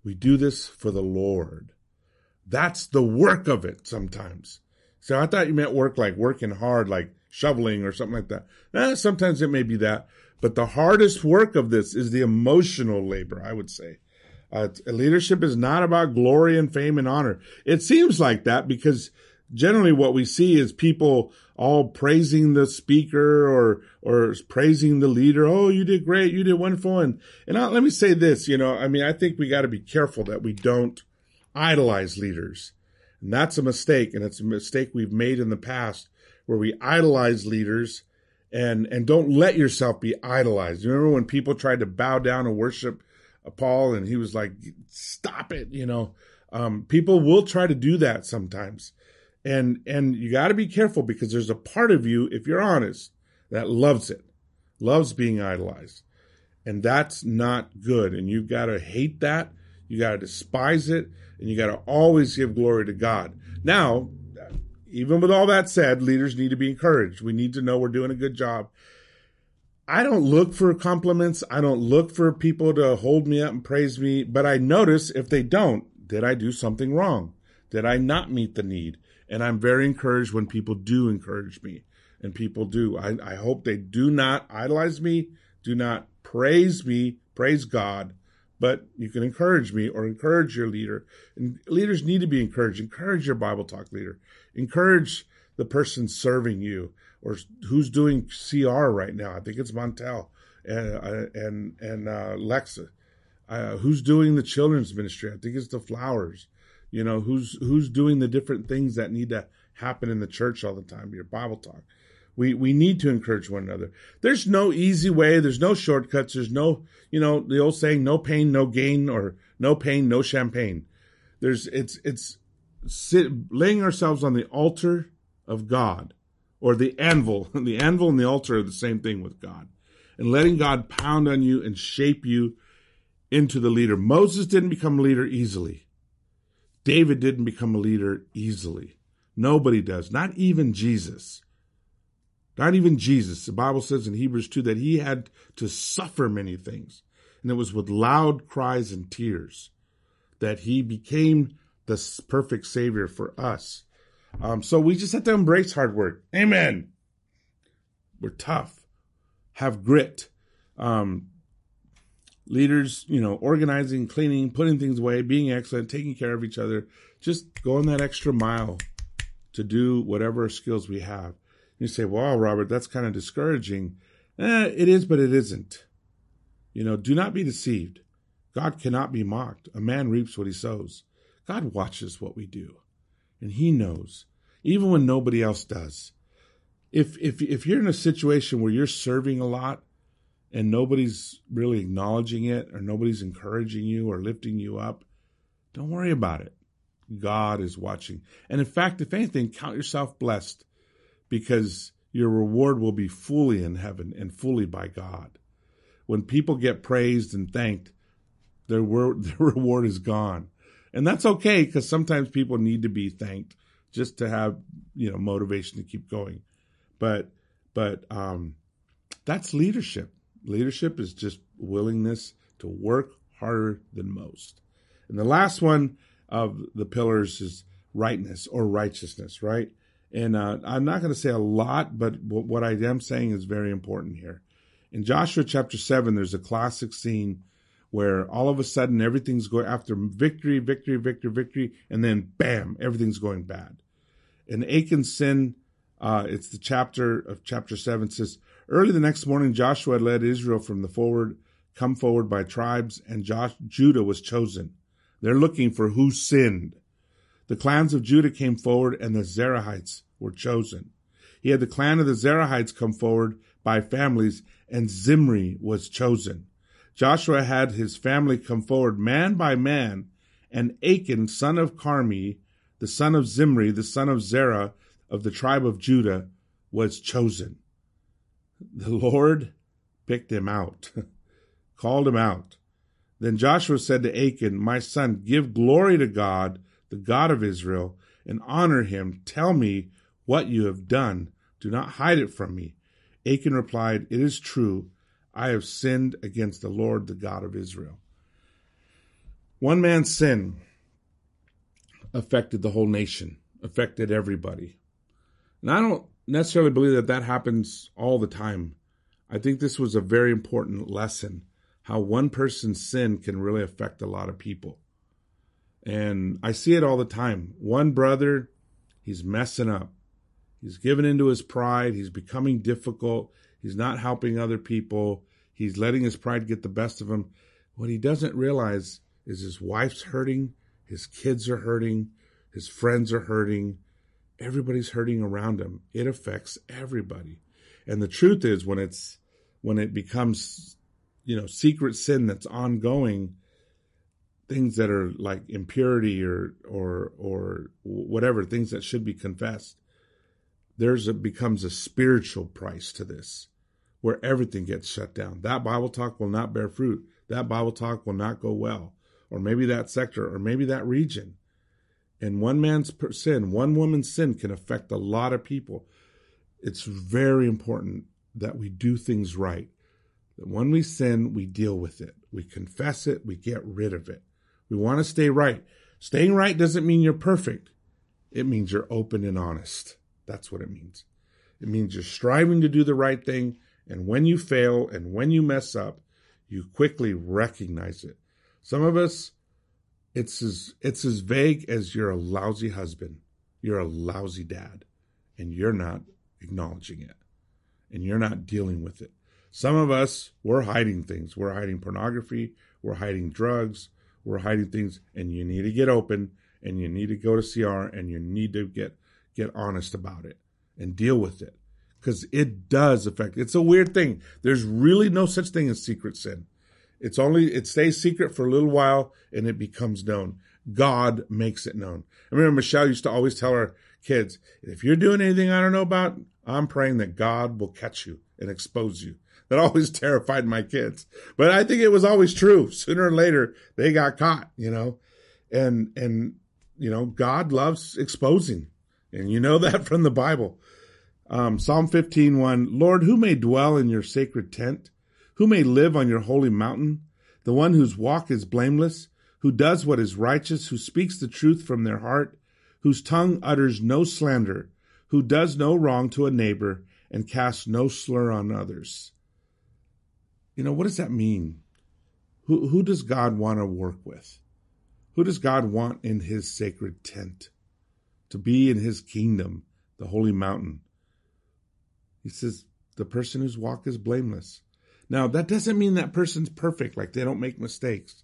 We do this for the Lord. That's the work of it sometimes. So I thought you meant work like working hard, like shoveling or something like that. Eh, sometimes it may be that. But the hardest work of this is the emotional labor, I would say. Uh, leadership is not about glory and fame and honor. It seems like that because generally what we see is people all praising the speaker or or praising the leader. Oh, you did great, you did wonderful. And and I, let me say this, you know, I mean, I think we got to be careful that we don't idolize leaders, and that's a mistake, and it's a mistake we've made in the past where we idolize leaders and and don't let yourself be idolized. You remember when people tried to bow down and worship Paul, and he was like, "Stop it," you know. Um, people will try to do that sometimes and and you got to be careful because there's a part of you if you're honest that loves it loves being idolized. And that's not good. And you've got to hate that you got to despise it and you got to always give glory to god. Now even with all that said leaders need to be encouraged. We need to know we're doing a good job. I don't look for compliments. I don't look for people to hold me up and praise me. But i notice if they don't did i do something wrong? Did i not meet the need and I'm very encouraged when people do encourage me. And people do. I, I hope they do not idolize me, do not praise me, praise God, but you can encourage me or encourage your leader. And leaders need to be encouraged. Encourage your Bible talk leader. Encourage the person serving you or who's doing CR right now. I think it's Montel and uh, and and uh, Lexa. Uh, who's doing the children's ministry? I think it's the Flowers. You know, who's who's doing the different things that need to happen in the church all the time, your Bible talk. We we need to encourage one another. There's no easy way, there's no shortcuts, there's no, you know, the old saying no pain, no gain or no pain, no champagne. There's it's it's sit, laying ourselves on the altar of God or the anvil. The anvil and the altar are the same thing with God. And letting God pound on you and shape you into the leader. Moses didn't become leader easily. David didn't become a leader easily. Nobody does, not even Jesus. Not even Jesus. The Bible says in Hebrews 2 that he had to suffer many things. And it was with loud cries and tears that he became the perfect Savior for us. Um, so we just have to embrace hard work. Amen. We're tough. Have grit. Um, leaders, you know, organizing, cleaning, putting things away, being excellent, taking care of each other, just going that extra mile to do whatever skills we have. You say, wow, Robert, that's kind of discouraging. Eh, it is, but it isn't. You know, do not be deceived. God cannot be mocked. A man reaps what he sows. God watches what we do, and he knows, even when nobody else does. If, if, if you're in a situation where you're serving a lot, and nobody's really acknowledging it or nobody's encouraging you or lifting you up, don't worry about it. God is watching. And in fact, if anything, count yourself blessed because your reward will be fully in heaven and fully by God. When people get praised and thanked, their, their reward is gone. And that's okay because sometimes people need to be thanked just to have, you know, motivation to keep going. But, but, um, that's leadership. Leadership is just willingness to work harder than most. And the last one of the pillars is rightness or righteousness, right? And uh, I'm not going to say a lot, but what I am saying is very important here. In Joshua chapter 7, there's a classic scene where all of a sudden everything's going after victory, victory, victory, victory, and then bam, everything's going bad. And Achan's sin, uh, it's the chapter of chapter 7 says, Early the next morning, Joshua led Israel from the forward, come forward by tribes, and Josh, Judah was chosen. They're looking for who sinned. The clans of Judah came forward, and the Zerahites were chosen. He had the clan of the Zerahites come forward by families, and Zimri was chosen. Joshua had his family come forward man by man, and Achan, son of Carmi, the son of Zimri, the son of Zerah, of the tribe of Judah, was chosen. The Lord picked him out, called him out. Then Joshua said to Achan, My son, give glory to God, the God of Israel, and honor him. Tell me what you have done. Do not hide it from me. Achan replied, It is true. I have sinned against the Lord, the God of Israel. One man's sin affected the whole nation, affected everybody. And I don't necessarily believe that that happens all the time. I think this was a very important lesson how one person's sin can really affect a lot of people. And I see it all the time. One brother, he's messing up. He's given into his pride. He's becoming difficult. He's not helping other people. He's letting his pride get the best of him. What he doesn't realize is his wife's hurting. His kids are hurting. His friends are hurting everybody's hurting around him. It affects everybody. And the truth is when it's when it becomes you know secret sin that's ongoing things that are like impurity or or or whatever things that should be confessed there's a becomes a spiritual price to this where everything gets shut down that bible talk will not bear fruit that bible talk will not go well or maybe that sector or maybe that region and one man's sin, one woman's sin can affect a lot of people. It's very important that we do things right. That when we sin, we deal with it. We confess it. We get rid of it. We want to stay right. Staying right doesn't mean you're perfect. It means you're open and honest. That's what it means. It means you're striving to do the right thing. And when you fail and when you mess up, you quickly recognize it. Some of us, it's as it's as vague as you're a lousy husband, you're a lousy dad, and you're not acknowledging it, and you're not dealing with it. Some of us we're hiding things. We're hiding pornography. We're hiding drugs. We're hiding things, and you need to get open, and you need to go to CR, and you need to get get honest about it and deal with it because it does affect. It's a weird thing. There's really no such thing as secret sin. It's only it stays secret for a little while and it becomes known. God makes it known. I remember Michelle used to always tell her kids, if you're doing anything I don't know about, I'm praying that God will catch you and expose you. That always terrified my kids. But I think it was always true. Sooner or later, they got caught, you know. And and you know, God loves exposing. And you know that from the Bible. Um, Psalm 15, 1, Lord, who may dwell in your sacred tent? Who may live on your holy mountain? The one whose walk is blameless, who does what is righteous, who speaks the truth from their heart, whose tongue utters no slander, who does no wrong to a neighbor, and casts no slur on others. You know, what does that mean? Who, who does God want to work with? Who does God want in his sacred tent? To be in his kingdom, the holy mountain. He says, the person whose walk is blameless. Now, that doesn't mean that person's perfect, like they don't make mistakes.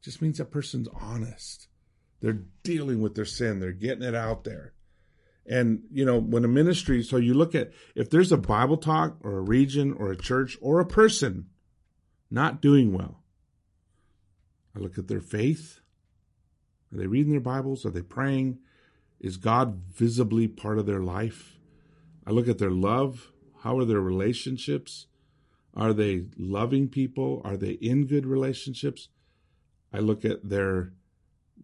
It just means that person's honest. They're dealing with their sin, they're getting it out there. And, you know, when a ministry, so you look at if there's a Bible talk or a region or a church or a person not doing well, I look at their faith. Are they reading their Bibles? Are they praying? Is God visibly part of their life? I look at their love. How are their relationships? Are they loving people? Are they in good relationships? I look at their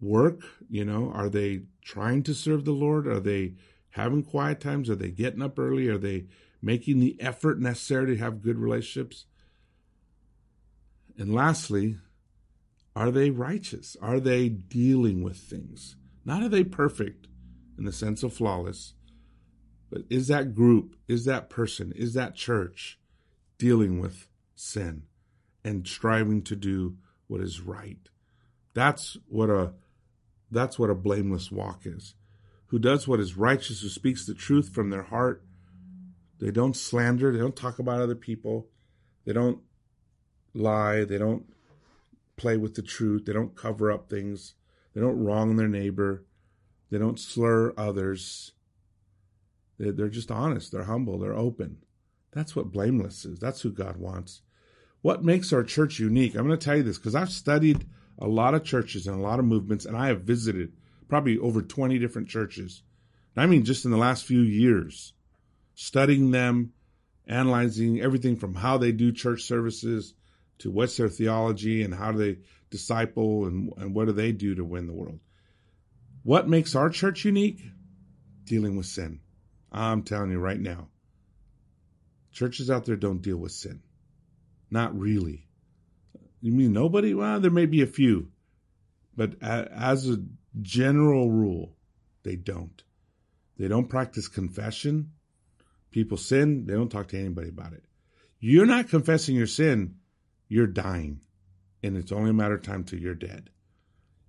work, you know, are they trying to serve the Lord? Are they having quiet times? Are they getting up early? Are they making the effort necessary to have good relationships? And lastly, are they righteous? Are they dealing with things? Not are they perfect in the sense of flawless, But is that group, is that person, is that church dealing with sin and striving to do what is right? That's what a that's what a blameless walk is. Who does what is righteous, who speaks the truth from their heart. They don't slander, they don't talk about other people, they don't lie, they don't play with the truth, they don't cover up things, they don't wrong their neighbor, they don't slur others. They're just honest, they're humble, they're open. That's what blameless is. That's who God wants. What makes our church unique? I'm going to tell you this because I've studied a lot of churches and a lot of movements, and I have visited probably over 20 different churches. I mean, just in the last few years, studying them, analyzing everything from how they do church services to what's their theology and how do they disciple and, and what do they do to win the world. What makes our church unique? Dealing with sin. I'm telling you right now. Churches out there don't deal with sin. Not really. You mean nobody? Well, there may be a few, but as a general rule, they don't. They don't practice confession. People sin, they don't talk to anybody about it. You're not confessing your sin, you're dying. And it's only a matter of time till you're dead.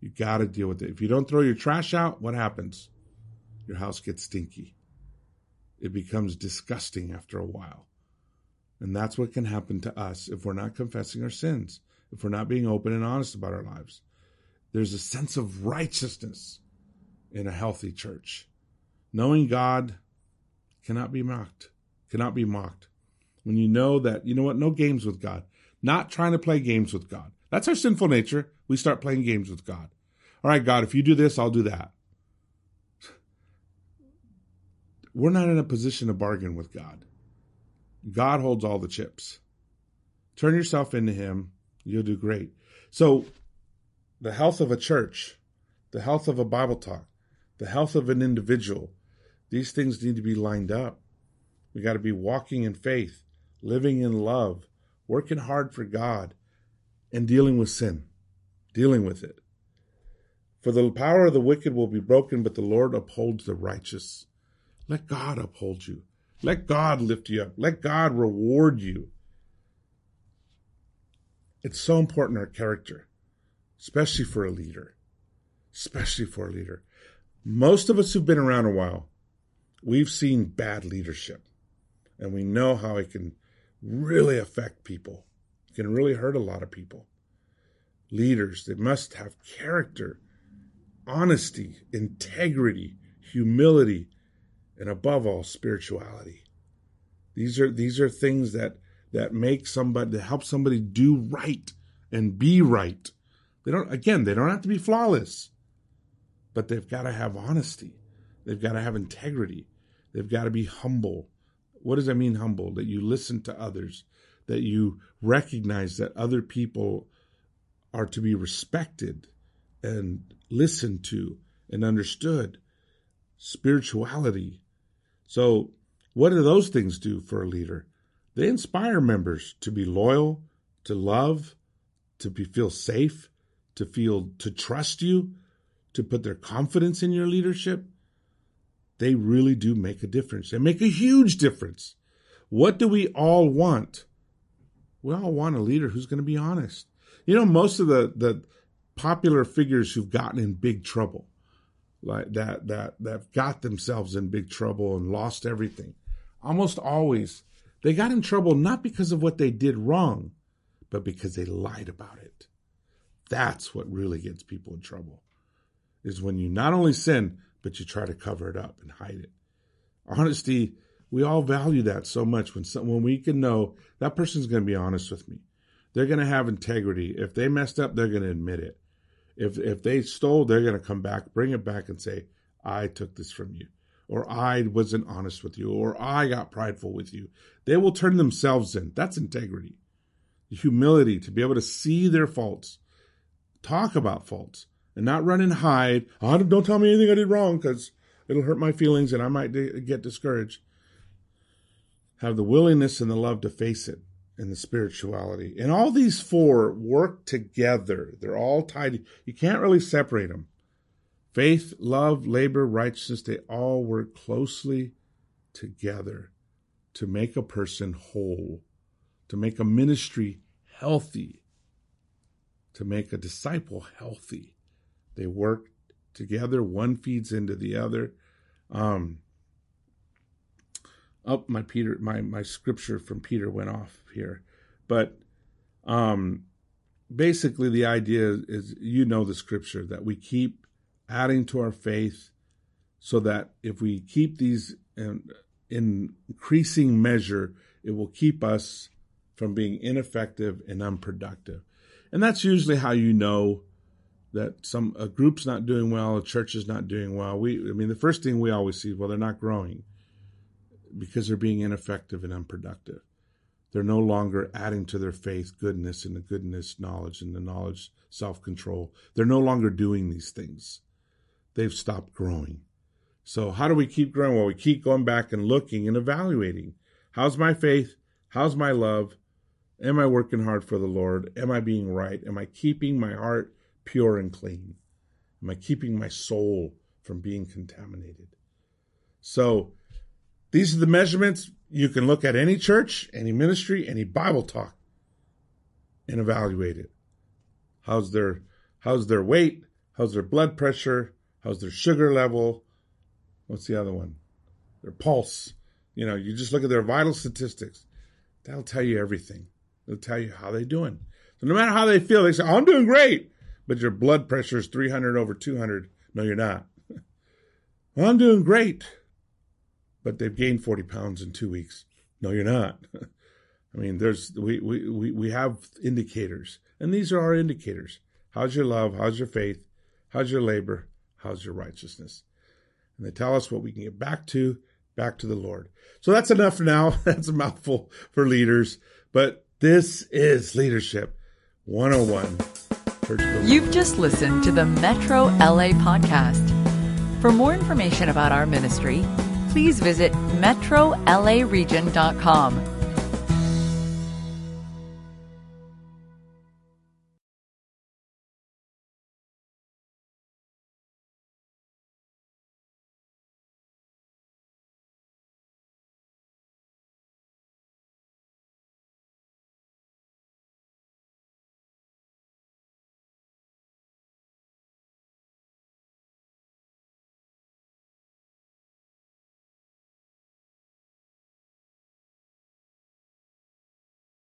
You got to deal with it. If you don't throw your trash out, what happens? Your house gets stinky. It becomes disgusting after a while. And that's what can happen to us if we're not confessing our sins if we're not being open and honest about our lives. There's a sense of righteousness in a healthy church. Knowing God cannot be mocked, cannot be mocked. When you know that, you know what, no games with God, not trying to play games with God. That's our sinful nature. We start playing games with God. All right, God, if you do this, I'll do that. We're not in a position to bargain with God. God holds all the chips. Turn yourself into Him You'll do great. So, the health of a church, the health of a Bible talk, the health of an individual, these things need to be lined up. We got to be walking in faith, living in love, working hard for God, and dealing with sin, dealing with it. For the power of the wicked will be broken, but the Lord upholds the righteous. Let God uphold you. Let God lift you up. Let God reward you. It's so important our character, especially for a leader. Especially for a leader. Most of us who've been around a while, we've seen bad leadership. And we know how it can really affect people. It can really hurt a lot of people. Leaders, they must have character, honesty, integrity, humility, and above all, spirituality. These are these are things that that make somebody that help somebody do right and be right. They don't again, they don't have to be flawless, but they've got to have honesty. They've got to have integrity. They've got to be humble. What does that mean humble? That you listen to others, that you recognize that other people are to be respected and listened to and understood. Spirituality. So, what do those things do for a leader? They inspire members to be loyal, to love, to be, feel safe, to feel to trust you, to put their confidence in your leadership. They really do make a difference. They make a huge difference. What do we all want? We all want a leader who's going to be honest. You know, most of the the popular figures who've gotten in big trouble, like that that that got themselves in big trouble and lost everything, almost always they got in trouble not because of what they did wrong, but because they lied about it. That's what really gets people in trouble. Is when you not only sin, but you try to cover it up and hide it. Honesty, we all value that so much when some, when we can know that person's going to be honest with me. They're going to have integrity. If they messed up, they're going to admit it. If if they stole, they're going to come back, bring it back and say, "I took this from you." or I wasn't honest with you, or I got prideful with you. They will turn themselves in. That's integrity. Humility to be able to see their faults, talk about faults, and not run and hide. Oh, don't tell me anything I did wrong because it'll hurt my feelings and I might get discouraged. Have the willingness and the love to face it and the spirituality. And all these four work together. They're all tied. You can't really separate them. Faith, love, labor, righteousness, they all work closely together to make a person whole, to make a ministry healthy, to make a disciple healthy. They work together, one feeds into the other. Um, oh, my Peter, my my scripture from Peter went off here, but um, basically the idea is you know the scripture that we keep adding to our faith, so that if we keep these in, in increasing measure, it will keep us from being ineffective and unproductive. And that's usually how you know that some a group's not doing well, a church is not doing well. We I mean the first thing we always see, well, they're not growing because they're being ineffective and unproductive. They're no longer adding to their faith goodness and the goodness knowledge and the knowledge self-control. They're no longer doing these things. They've stopped growing. So how do we keep growing? Well, we keep going back and looking and evaluating. How's my faith? How's my love? Am I working hard for the Lord? Am I being right? Am I keeping my heart pure and clean? Am I keeping my soul from being contaminated? So these are the measurements you can look at any church, any ministry, any Bible talk and evaluate it. How's their how's their weight? How's their blood pressure? How's their sugar level? What's the other one? Their pulse. You know, you just look at their vital statistics. That'll tell you everything. It'll tell you how they're doing. So no matter how they feel, they say, oh, I'm doing great. But your blood pressure is 300 over 200. No, you're not. well, oh, I'm doing great. But they've gained 40 pounds in two weeks. No, you're not. I mean, there's we, we, we have indicators, and these are our indicators. How's your love? How's your faith? How's your labor? How's your righteousness? And they tell us what we can get back to, back to the Lord. So that's enough now. that's a mouthful for leaders. But this is Leadership 101. You've just listened to the Metro LA podcast. For more information about our ministry, please visit metrolaregion.com